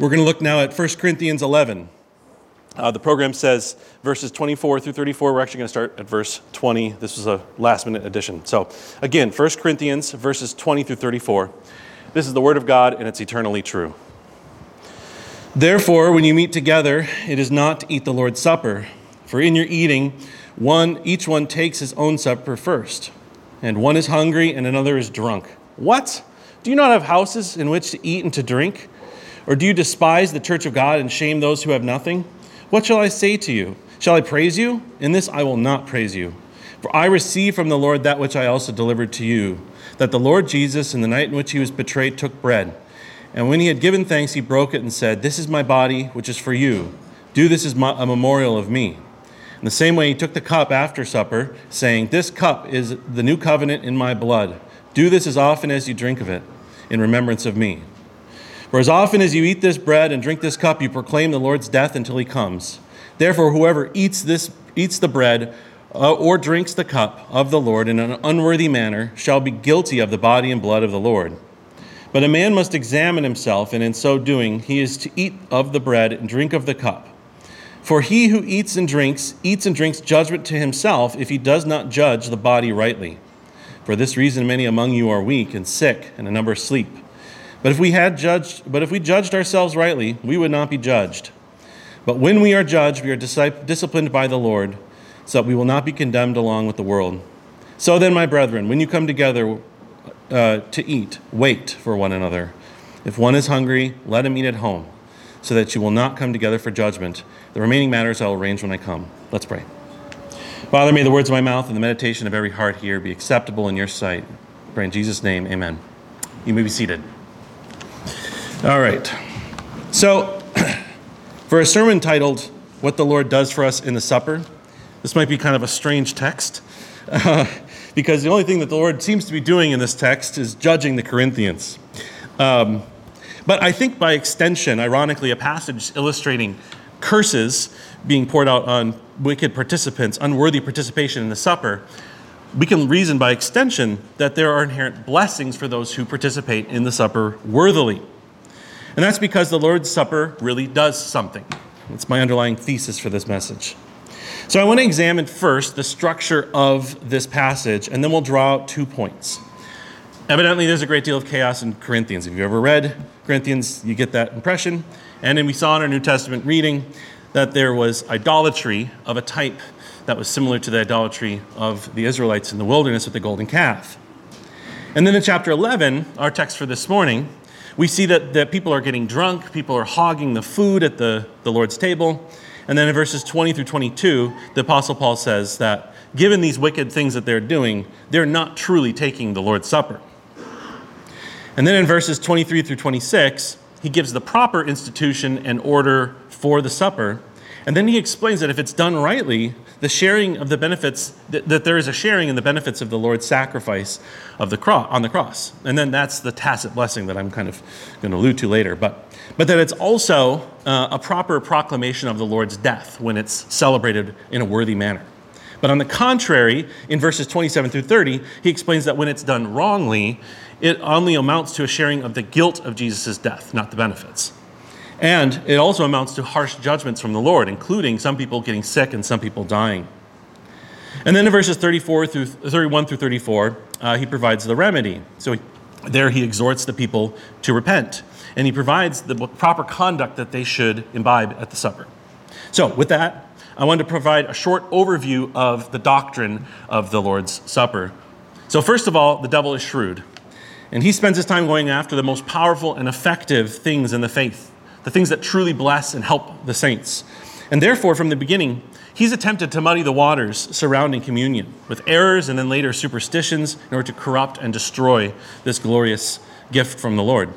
We're going to look now at 1 Corinthians 11. Uh, the program says verses 24 through 34. We're actually going to start at verse 20. This was a last minute addition. So, again, 1 Corinthians verses 20 through 34. This is the Word of God, and it's eternally true. Therefore, when you meet together, it is not to eat the Lord's Supper. For in your eating, one, each one takes his own supper first, and one is hungry and another is drunk. What? Do you not have houses in which to eat and to drink? Or do you despise the church of God and shame those who have nothing? What shall I say to you? Shall I praise you? In this I will not praise you. For I received from the Lord that which I also delivered to you that the Lord Jesus, in the night in which he was betrayed, took bread. And when he had given thanks, he broke it and said, This is my body, which is for you. Do this as a memorial of me. In the same way, he took the cup after supper, saying, This cup is the new covenant in my blood. Do this as often as you drink of it, in remembrance of me. For as often as you eat this bread and drink this cup, you proclaim the Lord's death until he comes. Therefore, whoever eats, this, eats the bread uh, or drinks the cup of the Lord in an unworthy manner shall be guilty of the body and blood of the Lord. But a man must examine himself, and in so doing, he is to eat of the bread and drink of the cup. For he who eats and drinks, eats and drinks judgment to himself if he does not judge the body rightly. For this reason, many among you are weak and sick, and a number sleep. But if we had judged, but if we judged ourselves rightly, we would not be judged. But when we are judged, we are disciplined by the Lord, so that we will not be condemned along with the world. So then, my brethren, when you come together uh, to eat, wait for one another. If one is hungry, let him eat at home, so that you will not come together for judgment. The remaining matters I will arrange when I come. Let's pray. Father, may the words of my mouth and the meditation of every heart here be acceptable in your sight. Pray in Jesus' name, amen. You may be seated. All right. So, for a sermon titled, What the Lord Does for Us in the Supper, this might be kind of a strange text uh, because the only thing that the Lord seems to be doing in this text is judging the Corinthians. Um, but I think by extension, ironically, a passage illustrating curses being poured out on wicked participants, unworthy participation in the supper, we can reason by extension that there are inherent blessings for those who participate in the supper worthily. And that's because the Lord's Supper really does something. That's my underlying thesis for this message. So I want to examine first the structure of this passage, and then we'll draw out two points. Evidently, there's a great deal of chaos in Corinthians. If you've ever read Corinthians, you get that impression. And then we saw in our New Testament reading that there was idolatry of a type that was similar to the idolatry of the Israelites in the wilderness with the golden calf. And then in chapter 11, our text for this morning, we see that, that people are getting drunk, people are hogging the food at the, the Lord's table. And then in verses 20 through 22, the Apostle Paul says that given these wicked things that they're doing, they're not truly taking the Lord's Supper. And then in verses 23 through 26, he gives the proper institution and order for the supper. And then he explains that if it's done rightly, the sharing of the benefits, that, that there is a sharing in the benefits of the Lord's sacrifice of the cross, on the cross. And then that's the tacit blessing that I'm kind of going to allude to later. But, but that it's also uh, a proper proclamation of the Lord's death when it's celebrated in a worthy manner. But on the contrary, in verses 27 through 30, he explains that when it's done wrongly, it only amounts to a sharing of the guilt of Jesus' death, not the benefits. And it also amounts to harsh judgments from the Lord, including some people getting sick and some people dying. And then in verses 34 through 31 through 34, uh, he provides the remedy. So he, there he exhorts the people to repent, and he provides the proper conduct that they should imbibe at the supper. So, with that, I wanted to provide a short overview of the doctrine of the Lord's Supper. So, first of all, the devil is shrewd, and he spends his time going after the most powerful and effective things in the faith the things that truly bless and help the saints. And therefore, from the beginning, he's attempted to muddy the waters surrounding communion with errors and then later superstitions in order to corrupt and destroy this glorious gift from the Lord.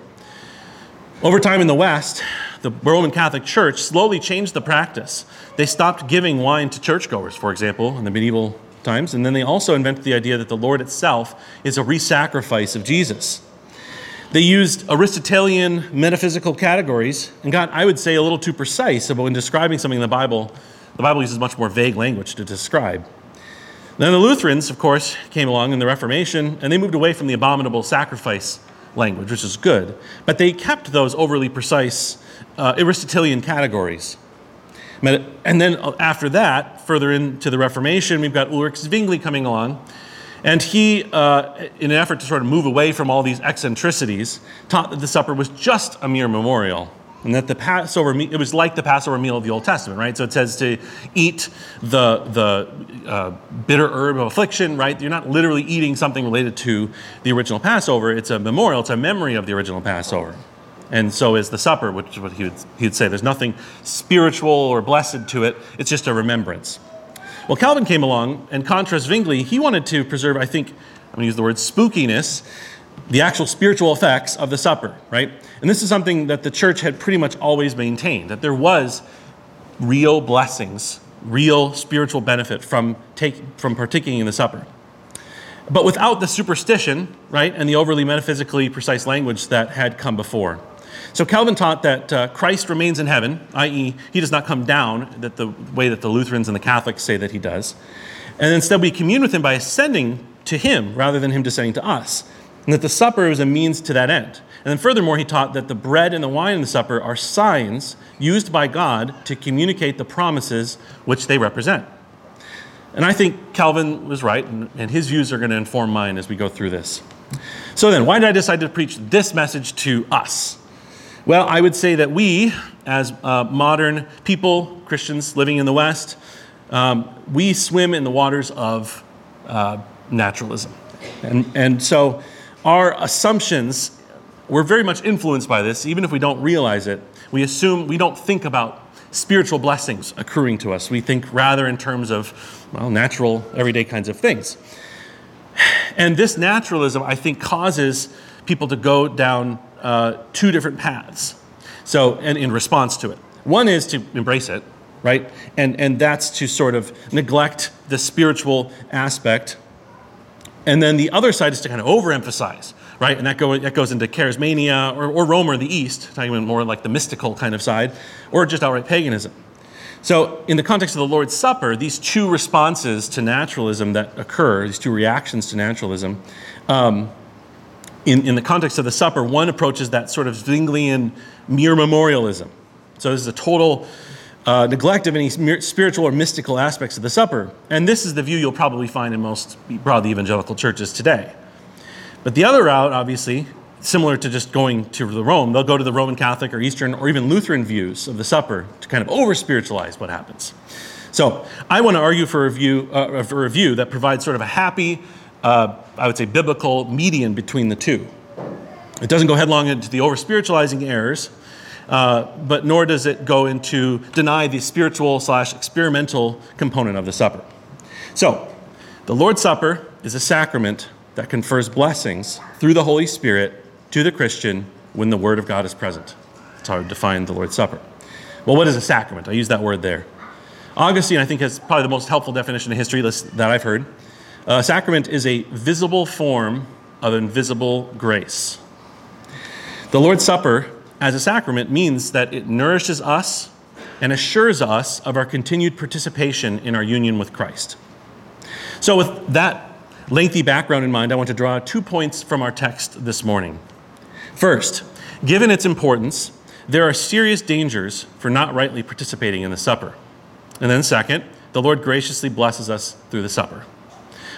Over time in the West, the Roman Catholic Church slowly changed the practice. They stopped giving wine to churchgoers, for example, in the medieval times, and then they also invented the idea that the Lord itself is a re sacrifice of Jesus. They used Aristotelian metaphysical categories and got, I would say, a little too precise about when describing something in the Bible. The Bible uses much more vague language to describe. Then the Lutherans, of course, came along in the Reformation, and they moved away from the abominable sacrifice language, which is good. But they kept those overly precise uh, Aristotelian categories. And then uh, after that, further into the Reformation, we've got Ulrich Zwingli coming along. And he, uh, in an effort to sort of move away from all these eccentricities, taught that the supper was just a mere memorial. And that the Passover, meal, it was like the Passover meal of the Old Testament, right? So it says to eat the, the uh, bitter herb of affliction, right? You're not literally eating something related to the original Passover. It's a memorial, it's a memory of the original Passover. And so is the supper, which is what he would, he would say. There's nothing spiritual or blessed to it, it's just a remembrance. Well, Calvin came along, and contra Zwingli, he wanted to preserve, I think, I'm going to use the word spookiness, the actual spiritual effects of the supper, right? And this is something that the church had pretty much always maintained, that there was real blessings, real spiritual benefit from, take, from partaking in the supper. But without the superstition, right, and the overly metaphysically precise language that had come before. So Calvin taught that uh, Christ remains in heaven, i.e., he does not come down that the way that the Lutherans and the Catholics say that he does. And instead, we commune with him by ascending to him rather than him descending to us. And that the supper is a means to that end. And then, furthermore, he taught that the bread and the wine in the supper are signs used by God to communicate the promises which they represent. And I think Calvin was right, and his views are going to inform mine as we go through this. So, then, why did I decide to preach this message to us? Well, I would say that we, as uh, modern people, Christians living in the West, um, we swim in the waters of uh, naturalism. And, and so our assumptions, we're very much influenced by this, even if we don't realize it. We assume, we don't think about spiritual blessings accruing to us. We think rather in terms of, well, natural, everyday kinds of things. And this naturalism, I think, causes people to go down uh, two different paths. So, and in response to it, one is to embrace it, right? And, and that's to sort of neglect the spiritual aspect. And then the other side is to kind of overemphasize, right? And that, go, that goes into charismania or, or Rome or the East, talking about more like the mystical kind of side, or just outright paganism. So, in the context of the Lord's Supper, these two responses to naturalism that occur, these two reactions to naturalism, um, in, in the context of the supper, one approaches that sort of Zwinglian mere memorialism. So this is a total uh, neglect of any spiritual or mystical aspects of the supper. And this is the view you'll probably find in most broadly evangelical churches today. But the other route, obviously, similar to just going to the Rome, they'll go to the Roman Catholic or Eastern or even Lutheran views of the supper to kind of over spiritualize what happens. So I want to argue for a view, uh, for a view that provides sort of a happy, uh, I would say, biblical median between the two. It doesn't go headlong into the over spiritualizing errors, uh, but nor does it go into deny the spiritual slash experimental component of the supper. So, the Lord's Supper is a sacrament that confers blessings through the Holy Spirit to the Christian when the Word of God is present. That's how I define the Lord's Supper. Well, what is a sacrament? I use that word there. Augustine, I think, has probably the most helpful definition of history that I've heard. A sacrament is a visible form of invisible grace. The Lord's Supper, as a sacrament, means that it nourishes us and assures us of our continued participation in our union with Christ. So, with that lengthy background in mind, I want to draw two points from our text this morning. First, given its importance, there are serious dangers for not rightly participating in the supper. And then, second, the Lord graciously blesses us through the supper.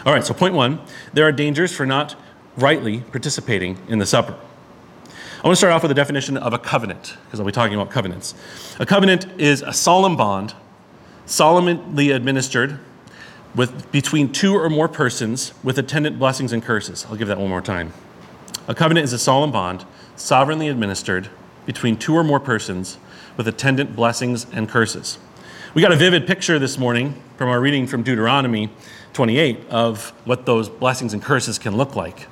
All right, so point one there are dangers for not rightly participating in the supper. I want to start off with a definition of a covenant, because I'll be talking about covenants. A covenant is a solemn bond, solemnly administered with between two or more persons with attendant blessings and curses. I'll give that one more time. A covenant is a solemn bond, sovereignly administered between two or more persons with attendant blessings and curses. We got a vivid picture this morning from our reading from Deuteronomy 28 of what those blessings and curses can look like.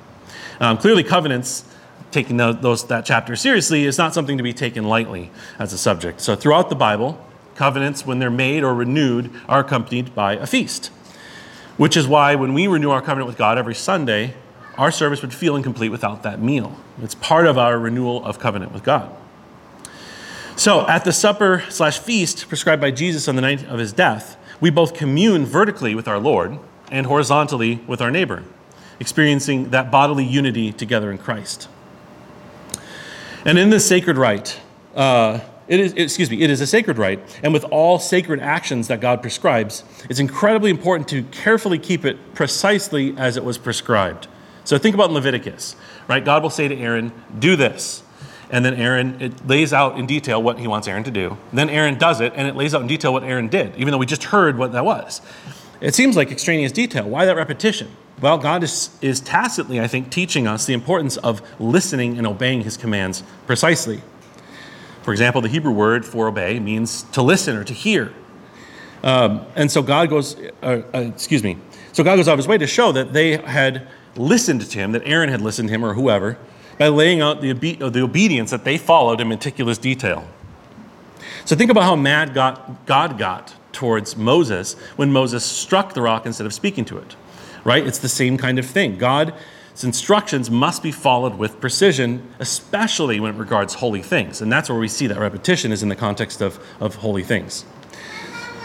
Um, clearly, covenants, taking those, that chapter seriously, is not something to be taken lightly as a subject. So, throughout the Bible, covenants, when they're made or renewed, are accompanied by a feast. Which is why when we renew our covenant with God every Sunday, our service would feel incomplete without that meal. It's part of our renewal of covenant with God. So, at the supper slash feast prescribed by Jesus on the night of his death, we both commune vertically with our Lord and horizontally with our neighbor, experiencing that bodily unity together in Christ. And in this sacred rite, uh, it is, excuse me, it is a sacred rite, and with all sacred actions that God prescribes, it's incredibly important to carefully keep it precisely as it was prescribed. So think about Leviticus, right? God will say to Aaron, "Do this," and then Aaron it lays out in detail what he wants Aaron to do. Then Aaron does it, and it lays out in detail what Aaron did, even though we just heard what that was. It seems like extraneous detail. Why that repetition? Well, God is, is tacitly, I think, teaching us the importance of listening and obeying his commands precisely. For example, the Hebrew word for obey means to listen or to hear. Um, and so God goes, uh, uh, excuse me, so God goes out of his way to show that they had listened to him, that Aaron had listened to him or whoever, by laying out the, obe- the obedience that they followed in meticulous detail. So think about how mad God, God got towards Moses when Moses struck the rock instead of speaking to it, right? It's the same kind of thing. God's instructions must be followed with precision, especially when it regards holy things. And that's where we see that repetition is in the context of, of holy things.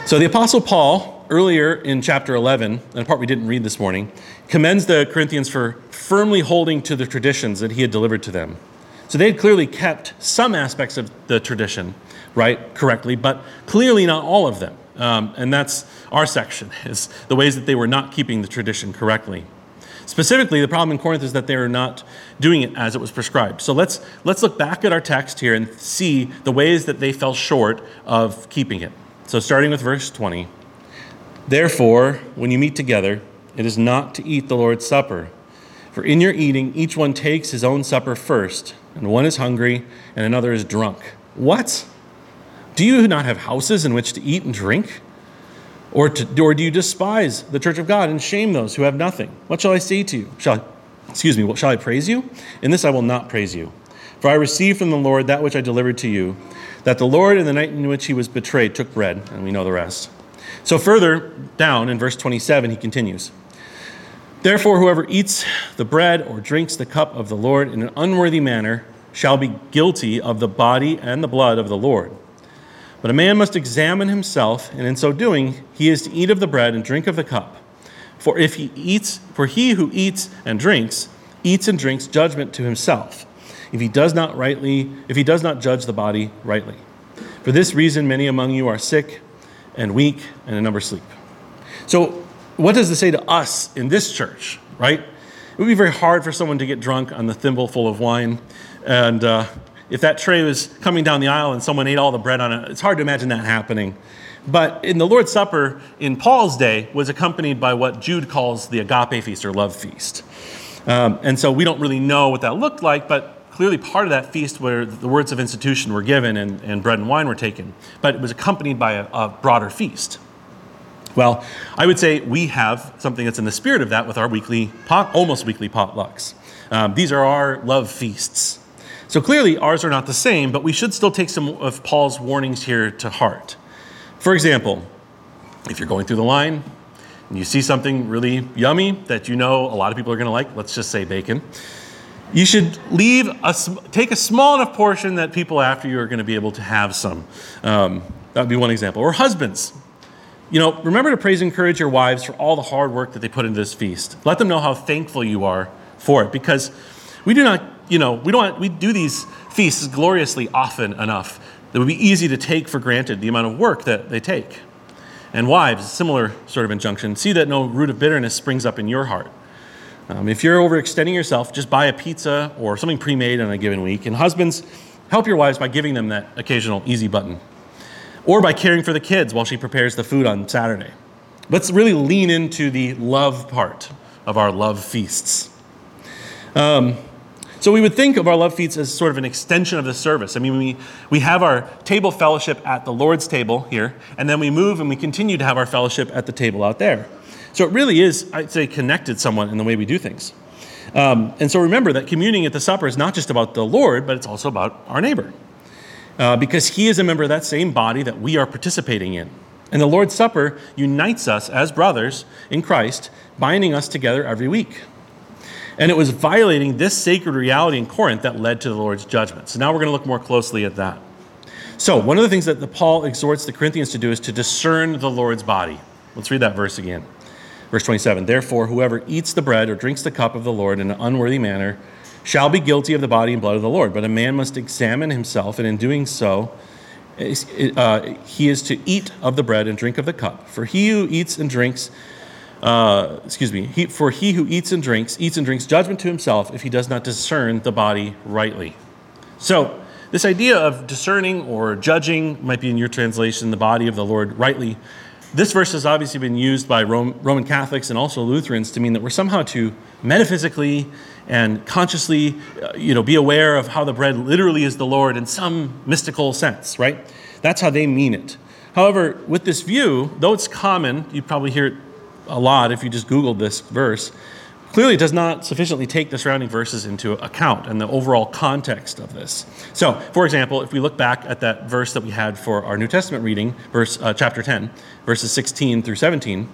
So the Apostle Paul, earlier in chapter 11, and a part we didn't read this morning, commends the Corinthians for firmly holding to the traditions that he had delivered to them. So they had clearly kept some aspects of the tradition, right, correctly, but clearly not all of them. Um, and that's our section, is the ways that they were not keeping the tradition correctly. Specifically, the problem in Corinth is that they're not doing it as it was prescribed. So let's, let's look back at our text here and see the ways that they fell short of keeping it. So, starting with verse 20 Therefore, when you meet together, it is not to eat the Lord's Supper. For in your eating, each one takes his own supper first, and one is hungry, and another is drunk. What? Do you not have houses in which to eat and drink? Or, to, or do you despise the church of God and shame those who have nothing? What shall I say to you? Shall excuse me, what shall I praise you? In this I will not praise you. For I received from the Lord that which I delivered to you, that the Lord in the night in which he was betrayed took bread, and we know the rest. So further down in verse 27, he continues. Therefore, whoever eats the bread or drinks the cup of the Lord in an unworthy manner shall be guilty of the body and the blood of the Lord. But a man must examine himself, and in so doing, he is to eat of the bread and drink of the cup. For if he eats, for he who eats and drinks, eats and drinks judgment to himself, if he does not rightly, if he does not judge the body rightly. For this reason, many among you are sick and weak, and a number sleep. So, what does this say to us in this church, right? It would be very hard for someone to get drunk on the thimble full of wine and uh, if that tray was coming down the aisle and someone ate all the bread on it, it's hard to imagine that happening. But in the Lord's Supper in Paul's day was accompanied by what Jude calls the agape feast or love feast. Um, and so we don't really know what that looked like, but clearly part of that feast where the words of institution were given and, and bread and wine were taken. But it was accompanied by a, a broader feast. Well, I would say we have something that's in the spirit of that with our weekly, pot, almost weekly potlucks. Um, these are our love feasts. So clearly, ours are not the same, but we should still take some of Paul's warnings here to heart. For example, if you're going through the line and you see something really yummy that you know a lot of people are going to like, let's just say bacon, you should leave a, take a small enough portion that people after you are going to be able to have some. Um, that would be one example. Or husbands, you know, remember to praise and encourage your wives for all the hard work that they put into this feast. Let them know how thankful you are for it because we do not you know, we don't we do these feasts gloriously often enough that would be easy to take for granted the amount of work that they take. And wives, similar sort of injunction see that no root of bitterness springs up in your heart. Um, if you're overextending yourself, just buy a pizza or something pre made on a given week. And husbands, help your wives by giving them that occasional easy button or by caring for the kids while she prepares the food on Saturday. Let's really lean into the love part of our love feasts. Um, so we would think of our love feasts as sort of an extension of the service. I mean, we, we have our table fellowship at the Lord's table here, and then we move and we continue to have our fellowship at the table out there. So it really is, I'd say, connected somewhat in the way we do things. Um, and so remember that communing at the supper is not just about the Lord, but it's also about our neighbor. Uh, because he is a member of that same body that we are participating in. And the Lord's Supper unites us as brothers in Christ, binding us together every week. And it was violating this sacred reality in Corinth that led to the Lord's judgment. So now we're going to look more closely at that. So, one of the things that the Paul exhorts the Corinthians to do is to discern the Lord's body. Let's read that verse again. Verse 27 Therefore, whoever eats the bread or drinks the cup of the Lord in an unworthy manner shall be guilty of the body and blood of the Lord. But a man must examine himself, and in doing so, uh, he is to eat of the bread and drink of the cup. For he who eats and drinks, uh, excuse me, he, for he who eats and drinks, eats and drinks judgment to himself if he does not discern the body rightly. So, this idea of discerning or judging might be in your translation, the body of the Lord rightly. This verse has obviously been used by Roman Catholics and also Lutherans to mean that we're somehow to metaphysically and consciously, uh, you know, be aware of how the bread literally is the Lord in some mystical sense, right? That's how they mean it. However, with this view, though it's common, you probably hear it a lot if you just Googled this verse, clearly does not sufficiently take the surrounding verses into account and the overall context of this. So, for example, if we look back at that verse that we had for our New Testament reading, verse uh, chapter 10, verses 16 through 17,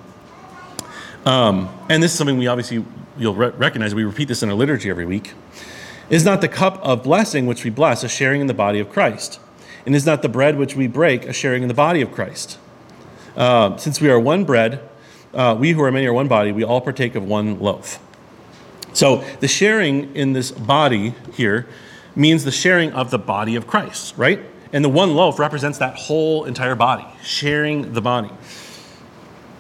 um, and this is something we obviously you'll re- recognize we repeat this in our liturgy every week. Is not the cup of blessing which we bless a sharing in the body of Christ? And is not the bread which we break a sharing in the body of Christ? Uh, since we are one bread, uh, we who are many are one body, we all partake of one loaf. So the sharing in this body here means the sharing of the body of Christ, right? And the one loaf represents that whole entire body, sharing the body.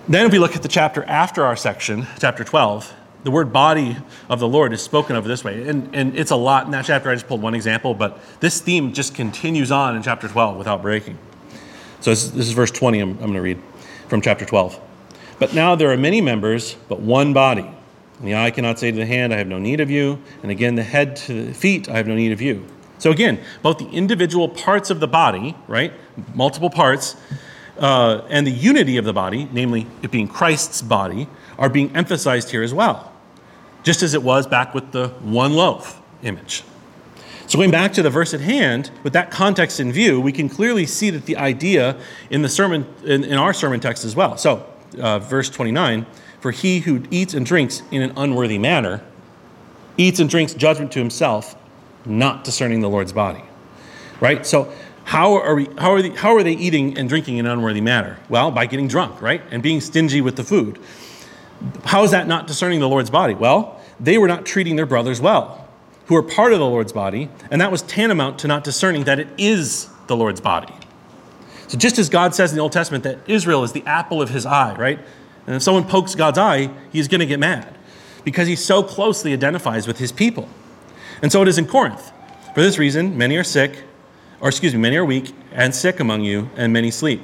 Then, if we look at the chapter after our section, chapter 12, the word body of the Lord is spoken of this way. And, and it's a lot in that chapter. I just pulled one example, but this theme just continues on in chapter 12 without breaking. So this, is verse 20, I'm, I'm going to read from chapter 12. But now there are many members, but one body. And the eye cannot say to the hand, I have no need of you. And again, the head to the feet, I have no need of you. So again, both the individual parts of the body, right, multiple parts, uh, and the unity of the body, namely it being Christ's body, are being emphasized here as well, just as it was back with the one loaf image. So, going back to the verse at hand, with that context in view, we can clearly see that the idea in the sermon, in, in our sermon text as well. So, uh, verse 29 For he who eats and drinks in an unworthy manner eats and drinks judgment to himself, not discerning the Lord's body. Right? So, how are, we, how, are they, how are they eating and drinking in an unworthy manner? Well, by getting drunk, right? And being stingy with the food. How is that not discerning the Lord's body? Well, they were not treating their brothers well, who are part of the Lord's body, and that was tantamount to not discerning that it is the Lord's body. So, just as God says in the Old Testament that Israel is the apple of his eye, right? And if someone pokes God's eye, he's going to get mad because he so closely identifies with his people. And so it is in Corinth. For this reason, many are sick, or excuse me, many are weak and sick among you, and many sleep.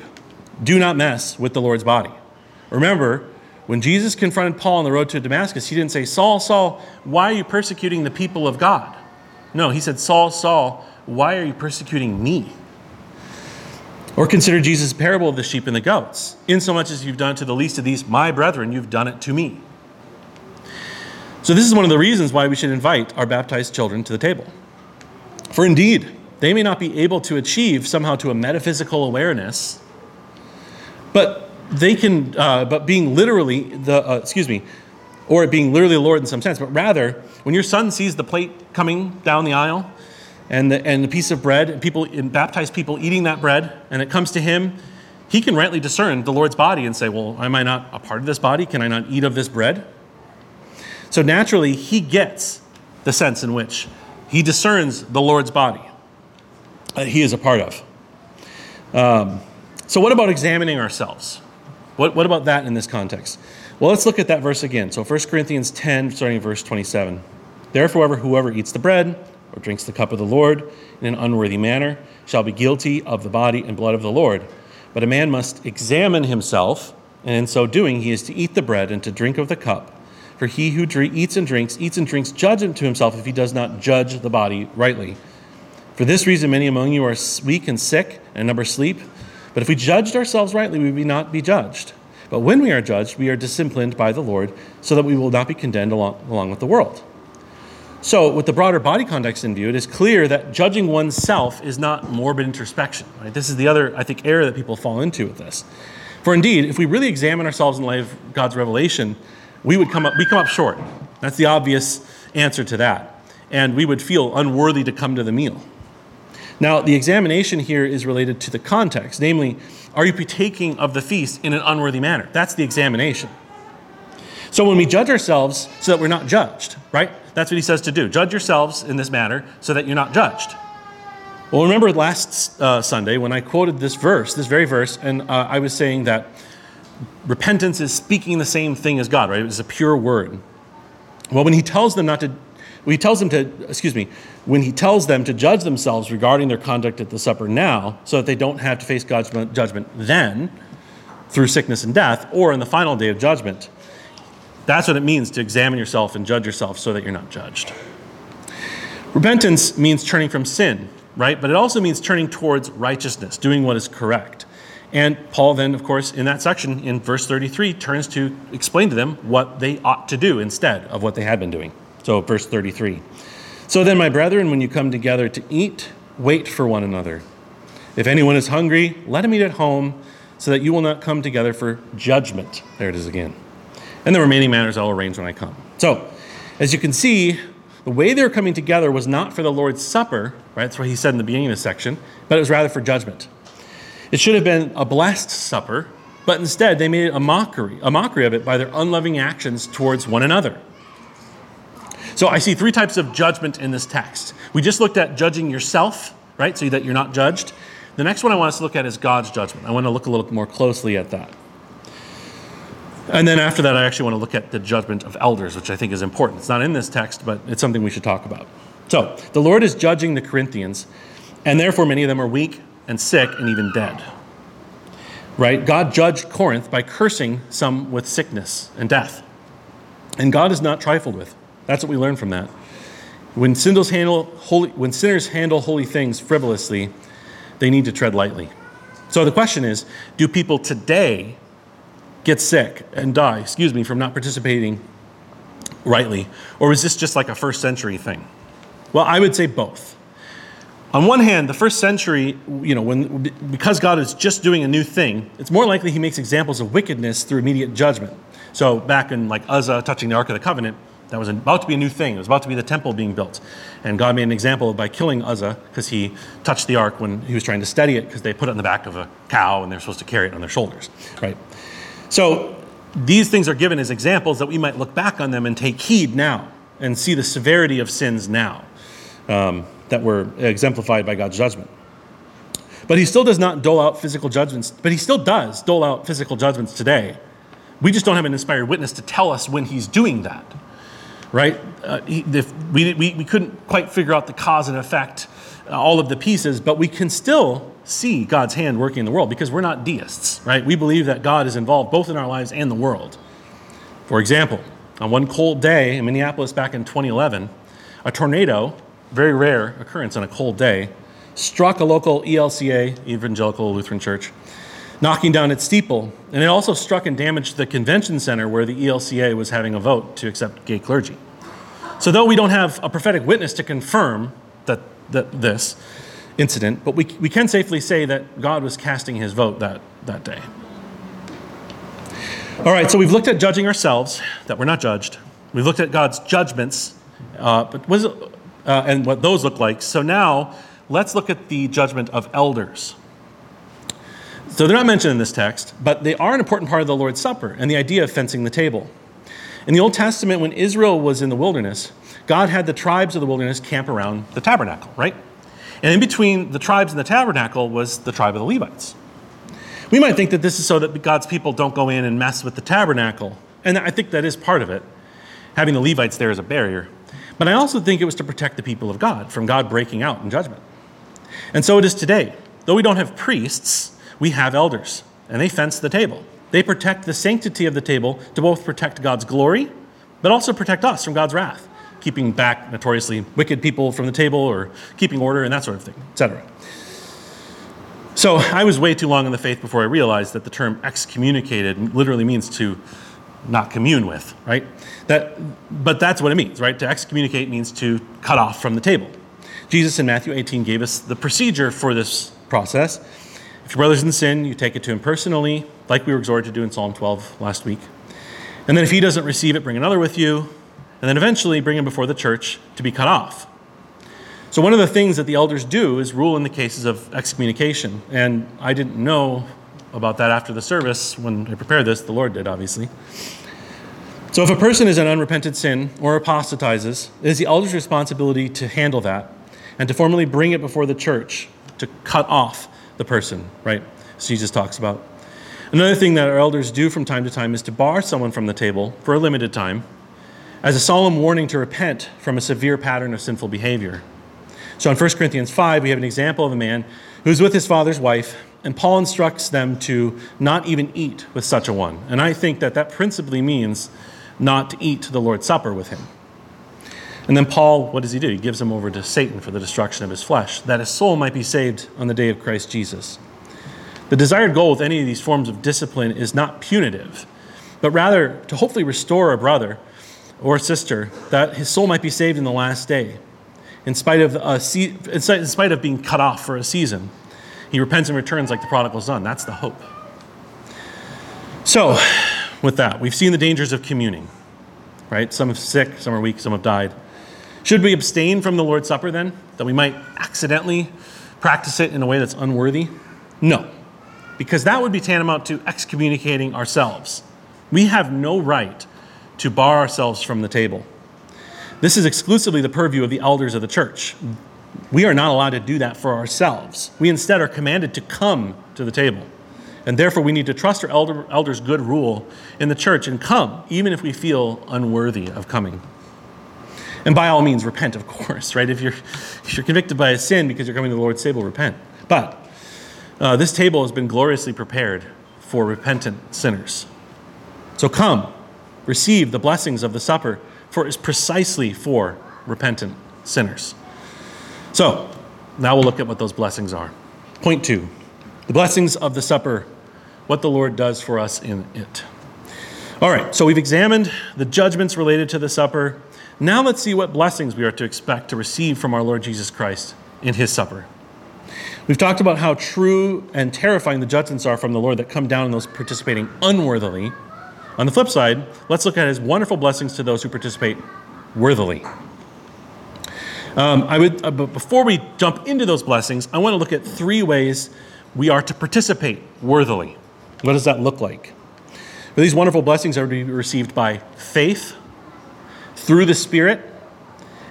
Do not mess with the Lord's body. Remember, when Jesus confronted Paul on the road to Damascus, he didn't say, Saul, Saul, why are you persecuting the people of God? No, he said, Saul, Saul, why are you persecuting me? Or consider Jesus' parable of the sheep and the goats. Insomuch as you've done to the least of these, my brethren, you've done it to me. So, this is one of the reasons why we should invite our baptized children to the table. For indeed, they may not be able to achieve somehow to a metaphysical awareness, but they can, uh, but being literally the, uh, excuse me, or it being literally Lord in some sense, but rather, when your son sees the plate coming down the aisle and the, and the piece of bread, and people, and baptized people eating that bread, and it comes to him, he can rightly discern the Lord's body and say, Well, am I not a part of this body? Can I not eat of this bread? So naturally, he gets the sense in which he discerns the Lord's body that he is a part of. Um, so, what about examining ourselves? What, what about that in this context? Well, let's look at that verse again. So 1 Corinthians 10, starting verse 27. Therefore, whoever eats the bread or drinks the cup of the Lord in an unworthy manner shall be guilty of the body and blood of the Lord. But a man must examine himself, and in so doing, he is to eat the bread and to drink of the cup. For he who eats and drinks, eats and drinks judgment to himself if he does not judge the body rightly. For this reason, many among you are weak and sick, and a number sleep. But if we judged ourselves rightly, we would not be judged. But when we are judged, we are disciplined by the Lord so that we will not be condemned along, along with the world. So, with the broader body context in view, it is clear that judging oneself is not morbid introspection. Right? This is the other, I think, error that people fall into with this. For indeed, if we really examine ourselves in light of God's revelation, we would come up, we come up short. That's the obvious answer to that. And we would feel unworthy to come to the meal. Now, the examination here is related to the context, namely, are you partaking of the feast in an unworthy manner? That's the examination. So when we judge ourselves so that we're not judged, right? That's what he says to do. Judge yourselves in this matter so that you're not judged. Well, remember last uh, Sunday when I quoted this verse, this very verse, and uh, I was saying that repentance is speaking the same thing as God, right? It's a pure word. Well, when he tells them not to, he tells them to, excuse me, when he tells them to judge themselves regarding their conduct at the supper now, so that they don't have to face God's judgment then, through sickness and death, or in the final day of judgment, that's what it means to examine yourself and judge yourself so that you're not judged. Repentance means turning from sin, right? But it also means turning towards righteousness, doing what is correct. And Paul then, of course, in that section, in verse 33, turns to explain to them what they ought to do instead of what they had been doing. So, verse 33. So then, my brethren, when you come together to eat, wait for one another. If anyone is hungry, let him eat at home, so that you will not come together for judgment. There it is again. And the remaining matters I'll arrange when I come. So, as you can see, the way they were coming together was not for the Lord's Supper, right? That's what he said in the beginning of the section, but it was rather for judgment. It should have been a blessed supper, but instead they made it a mockery, a mockery of it by their unloving actions towards one another. So I see three types of judgment in this text. We just looked at judging yourself, right? So that you're not judged. The next one I want us to look at is God's judgment. I want to look a little more closely at that. And then after that, I actually want to look at the judgment of elders, which I think is important. It's not in this text, but it's something we should talk about. So, the Lord is judging the Corinthians, and therefore many of them are weak and sick and even dead. Right? God judged Corinth by cursing some with sickness and death. And God is not trifled with. That's what we learn from that. When sinners handle holy, when sinners handle holy things frivolously, they need to tread lightly. So the question is, do people today get sick and die, excuse me, from not participating rightly? Or is this just like a first century thing? Well, I would say both. On one hand, the first century, you know, when, because God is just doing a new thing, it's more likely he makes examples of wickedness through immediate judgment. So back in like Uzzah touching the Ark of the Covenant, that was about to be a new thing. It was about to be the temple being built. And God made an example by killing Uzzah because he touched the ark when he was trying to steady it because they put it in the back of a cow and they're supposed to carry it on their shoulders, right? So these things are given as examples that we might look back on them and take heed now and see the severity of sins now. Um, that were exemplified by God's judgment. But he still does not dole out physical judgments, but he still does dole out physical judgments today. We just don't have an inspired witness to tell us when he's doing that, right? Uh, he, we, we, we couldn't quite figure out the cause and effect, Uh, all of the pieces, but we can still see God's hand working in the world because we're not deists, right? We believe that God is involved both in our lives and the world. For example, on one cold day in Minneapolis back in 2011, a tornado very rare occurrence on a cold day, struck a local ELCA, Evangelical Lutheran Church, knocking down its steeple. And it also struck and damaged the convention center where the ELCA was having a vote to accept gay clergy. So, though we don't have a prophetic witness to confirm that, that this incident, but we, we can safely say that God was casting his vote that, that day. All right, so we've looked at judging ourselves, that we're not judged. We've looked at God's judgments, uh, but uh, and what those look like. So now let's look at the judgment of elders. So they're not mentioned in this text, but they are an important part of the Lord's Supper and the idea of fencing the table. In the Old Testament, when Israel was in the wilderness, God had the tribes of the wilderness camp around the tabernacle, right? And in between the tribes and the tabernacle was the tribe of the Levites. We might think that this is so that God's people don't go in and mess with the tabernacle. And I think that is part of it. Having the Levites there is a barrier. But I also think it was to protect the people of God from God breaking out in judgment. And so it is today. Though we don't have priests, we have elders, and they fence the table. They protect the sanctity of the table to both protect God's glory, but also protect us from God's wrath, keeping back notoriously wicked people from the table or keeping order and that sort of thing, etc. So I was way too long in the faith before I realized that the term excommunicated literally means to not commune with, right? That, but that's what it means, right? To excommunicate means to cut off from the table. Jesus in Matthew 18 gave us the procedure for this process. If your brother's in sin, you take it to him personally, like we were exhorted to do in Psalm 12 last week. And then if he doesn't receive it, bring another with you. And then eventually bring him before the church to be cut off. So, one of the things that the elders do is rule in the cases of excommunication. And I didn't know about that after the service when I prepared this. The Lord did, obviously. So if a person is in unrepentant sin or apostatizes, it is the elder's responsibility to handle that and to formally bring it before the church to cut off the person, right? Jesus talks about. Another thing that our elders do from time to time is to bar someone from the table for a limited time as a solemn warning to repent from a severe pattern of sinful behavior. So in 1 Corinthians 5, we have an example of a man who's with his father's wife, and Paul instructs them to not even eat with such a one. And I think that that principally means not to eat the Lord's Supper with him. And then Paul, what does he do? He gives him over to Satan for the destruction of his flesh, that his soul might be saved on the day of Christ Jesus. The desired goal with any of these forms of discipline is not punitive, but rather to hopefully restore a brother or sister that his soul might be saved in the last day, in spite of, a in spite of being cut off for a season. He repents and returns like the prodigal son. That's the hope. So, with that, we've seen the dangers of communing, right? Some are sick, some are weak, some have died. Should we abstain from the Lord's Supper then, that we might accidentally practice it in a way that's unworthy? No, because that would be tantamount to excommunicating ourselves. We have no right to bar ourselves from the table. This is exclusively the purview of the elders of the church. We are not allowed to do that for ourselves. We instead are commanded to come to the table. And therefore, we need to trust our elder, elders' good rule in the church and come, even if we feel unworthy of coming. And by all means, repent, of course, right? If you're, if you're convicted by a sin because you're coming to the Lord's table, repent. But uh, this table has been gloriously prepared for repentant sinners. So come, receive the blessings of the supper, for it is precisely for repentant sinners. So now we'll look at what those blessings are. Point two the blessings of the supper, what the Lord does for us in it. All right, so we've examined the judgments related to the supper. Now let's see what blessings we are to expect to receive from our Lord Jesus Christ in his supper. We've talked about how true and terrifying the judgments are from the Lord that come down on those participating unworthily. On the flip side, let's look at his wonderful blessings to those who participate worthily. Um, I would, uh, but before we jump into those blessings, I want to look at three ways we are to participate worthily. What does that look like? Well, these wonderful blessings are to be received by faith, through the Spirit,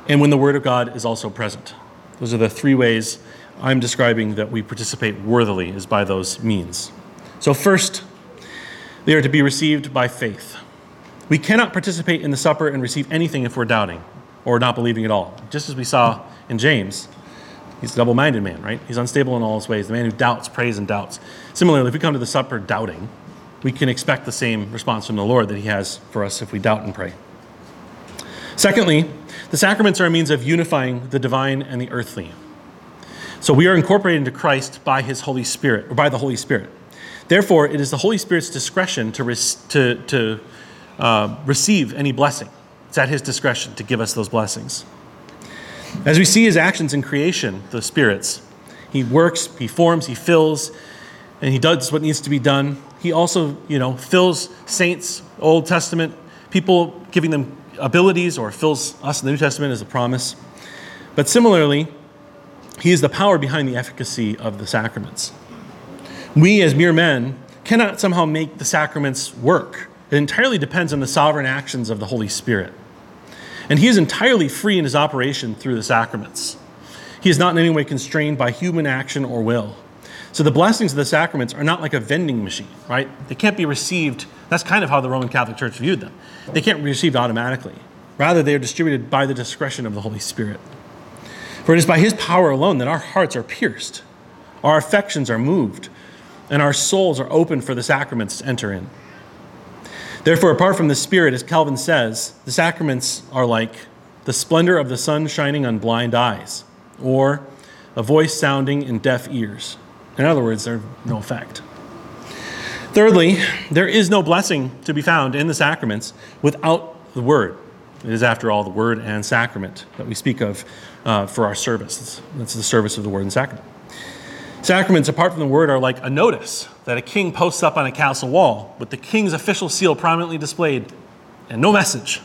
and when the Word of God is also present. Those are the three ways I'm describing that we participate worthily, is by those means. So, first, they are to be received by faith. We cannot participate in the supper and receive anything if we're doubting or not believing at all. Just as we saw in James, he's a double minded man, right? He's unstable in all his ways. The man who doubts, prays, and doubts. Similarly, if we come to the supper doubting, we can expect the same response from the Lord that he has for us if we doubt and pray. Secondly, the sacraments are a means of unifying the divine and the earthly. So we are incorporated into Christ by his Holy Spirit, or by the Holy Spirit. Therefore, it is the Holy Spirit's discretion to, to, to uh, receive any blessing. It's at his discretion to give us those blessings. As we see his actions in creation, the spirits, he works, he forms, he fills, and he does what needs to be done. He also, you know, fills saints, Old Testament, people giving them abilities or fills us in the New Testament as a promise. But similarly, he is the power behind the efficacy of the sacraments. We, as mere men, cannot somehow make the sacraments work. It entirely depends on the sovereign actions of the Holy Spirit. And he is entirely free in his operation through the sacraments. He is not in any way constrained by human action or will. So the blessings of the sacraments are not like a vending machine, right? They can't be received. That's kind of how the Roman Catholic Church viewed them. They can't be received automatically. Rather, they are distributed by the discretion of the Holy Spirit. For it is by his power alone that our hearts are pierced, our affections are moved, and our souls are open for the sacraments to enter in. Therefore, apart from the Spirit, as Calvin says, the sacraments are like the splendor of the sun shining on blind eyes, or a voice sounding in deaf ears. In other words, they're no effect. Thirdly, there is no blessing to be found in the sacraments without the Word. It is, after all, the Word and sacrament that we speak of uh, for our service. That's the service of the Word and sacrament. Sacraments, apart from the Word, are like a notice that a king posts up on a castle wall with the king's official seal prominently displayed and no message.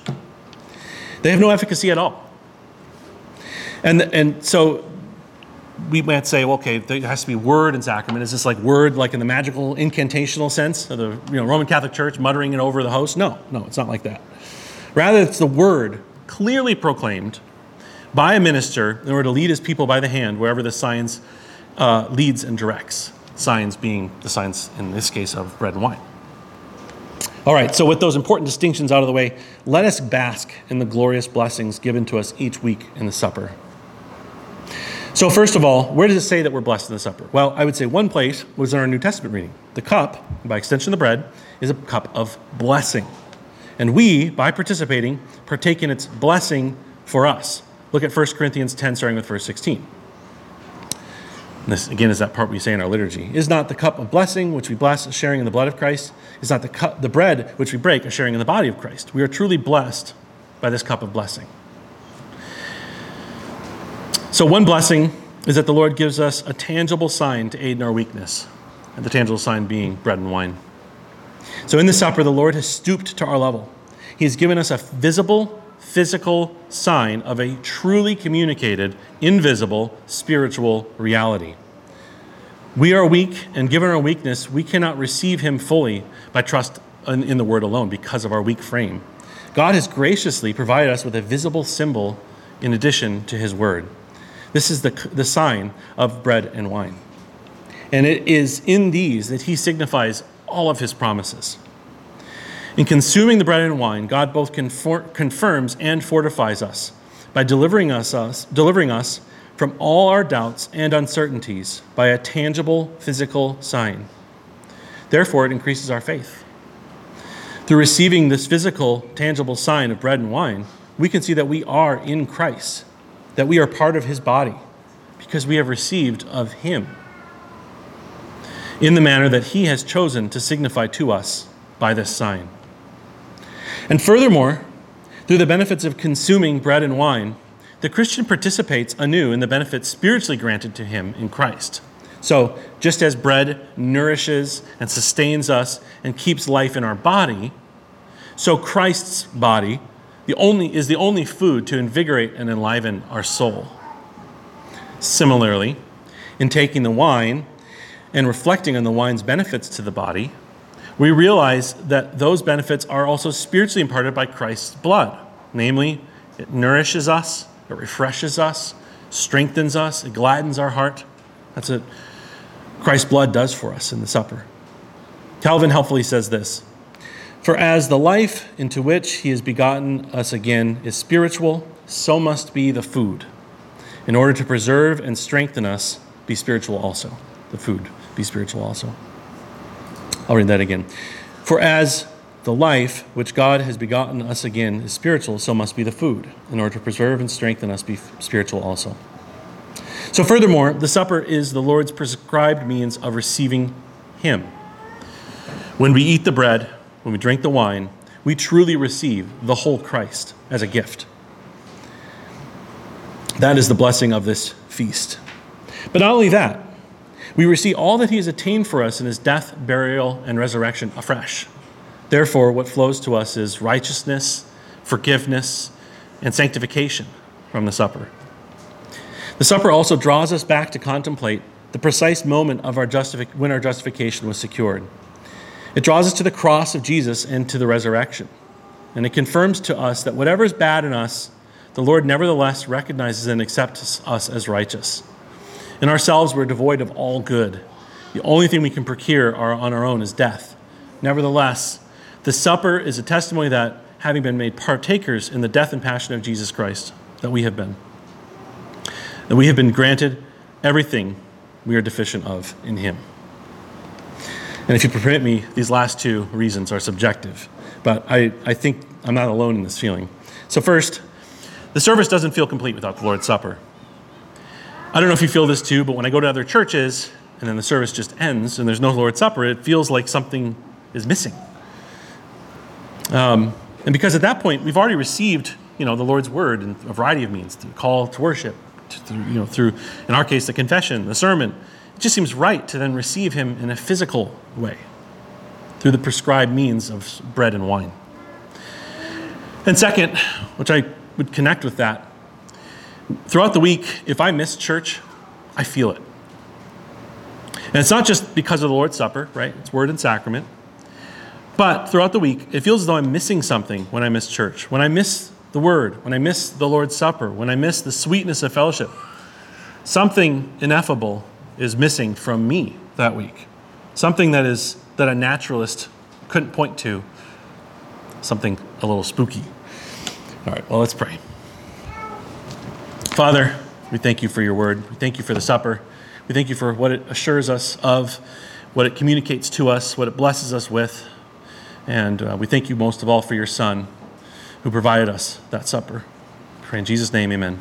They have no efficacy at all. And, and so we might say, okay, there has to be word and sacrament. Is this like word, like in the magical incantational sense of the you know, Roman Catholic Church muttering it over the host? No, no, it's not like that. Rather, it's the word clearly proclaimed by a minister in order to lead his people by the hand wherever the signs uh, leads and directs. Signs being the signs, in this case, of bread and wine. All right, so with those important distinctions out of the way, let us bask in the glorious blessings given to us each week in the supper. So, first of all, where does it say that we're blessed in the supper? Well, I would say one place was in our New Testament reading. The cup, by extension the bread, is a cup of blessing. And we, by participating, partake in its blessing for us. Look at 1 Corinthians 10, starting with verse 16. This, again, is that part we say in our liturgy. Is not the cup of blessing which we bless sharing in the blood of Christ? Is not the, cup, the bread which we break a sharing in the body of Christ? We are truly blessed by this cup of blessing. So, one blessing is that the Lord gives us a tangible sign to aid in our weakness, and the tangible sign being bread and wine. So, in the supper, the Lord has stooped to our level. He has given us a visible, physical sign of a truly communicated, invisible, spiritual reality. We are weak, and given our weakness, we cannot receive Him fully by trust in the Word alone because of our weak frame. God has graciously provided us with a visible symbol in addition to His Word. This is the, the sign of bread and wine. And it is in these that He signifies all of His promises. In consuming the bread and wine, God both confirms and fortifies us by delivering us, us, delivering us from all our doubts and uncertainties by a tangible physical sign. Therefore, it increases our faith. Through receiving this physical, tangible sign of bread and wine, we can see that we are in Christ, that we are part of his body, because we have received of him in the manner that he has chosen to signify to us by this sign. And furthermore, through the benefits of consuming bread and wine, the Christian participates anew in the benefits spiritually granted to him in Christ. So, just as bread nourishes and sustains us and keeps life in our body, so Christ's body the only, is the only food to invigorate and enliven our soul. Similarly, in taking the wine and reflecting on the wine's benefits to the body, we realize that those benefits are also spiritually imparted by Christ's blood. Namely, it nourishes us, it refreshes us, strengthens us, it gladdens our heart. That's what Christ's blood does for us in the supper. Calvin helpfully says this For as the life into which he has begotten us again is spiritual, so must be the food. In order to preserve and strengthen us, be spiritual also. The food, be spiritual also. I'll read that again. For as the life which God has begotten us again is spiritual, so must be the food, in order to preserve and strengthen us, be spiritual also. So, furthermore, the supper is the Lord's prescribed means of receiving Him. When we eat the bread, when we drink the wine, we truly receive the whole Christ as a gift. That is the blessing of this feast. But not only that, we receive all that He has attained for us in His death, burial, and resurrection afresh. Therefore, what flows to us is righteousness, forgiveness, and sanctification from the supper. The supper also draws us back to contemplate the precise moment of our justific- when our justification was secured. It draws us to the cross of Jesus and to the resurrection. And it confirms to us that whatever is bad in us, the Lord nevertheless recognizes and accepts us as righteous. In ourselves, we're devoid of all good. The only thing we can procure on our own is death. Nevertheless, the supper is a testimony that, having been made partakers in the death and passion of Jesus Christ, that we have been. That we have been granted everything we are deficient of in Him. And if you permit me, these last two reasons are subjective, but I, I think I'm not alone in this feeling. So, first, the service doesn't feel complete without the Lord's Supper. I don't know if you feel this too, but when I go to other churches and then the service just ends and there's no Lord's Supper, it feels like something is missing. Um, and because at that point we've already received, you know, the Lord's word in a variety of means, the call to worship, to, through, you know, through, in our case, the confession, the sermon. It just seems right to then receive Him in a physical way, through the prescribed means of bread and wine. And second, which I would connect with that, throughout the week, if I miss church, I feel it. And it's not just because of the Lord's Supper, right? It's word and sacrament. But throughout the week, it feels as though I'm missing something when I miss church, when I miss the word, when I miss the Lord's Supper, when I miss the sweetness of fellowship. Something ineffable is missing from me that week. Something that is that a naturalist couldn't point to. Something a little spooky. All right, well, let's pray. Father, we thank you for your word. We thank you for the supper. We thank you for what it assures us of, what it communicates to us, what it blesses us with. And uh, we thank you most of all for your Son who provided us that supper. Pray in Jesus' name, amen.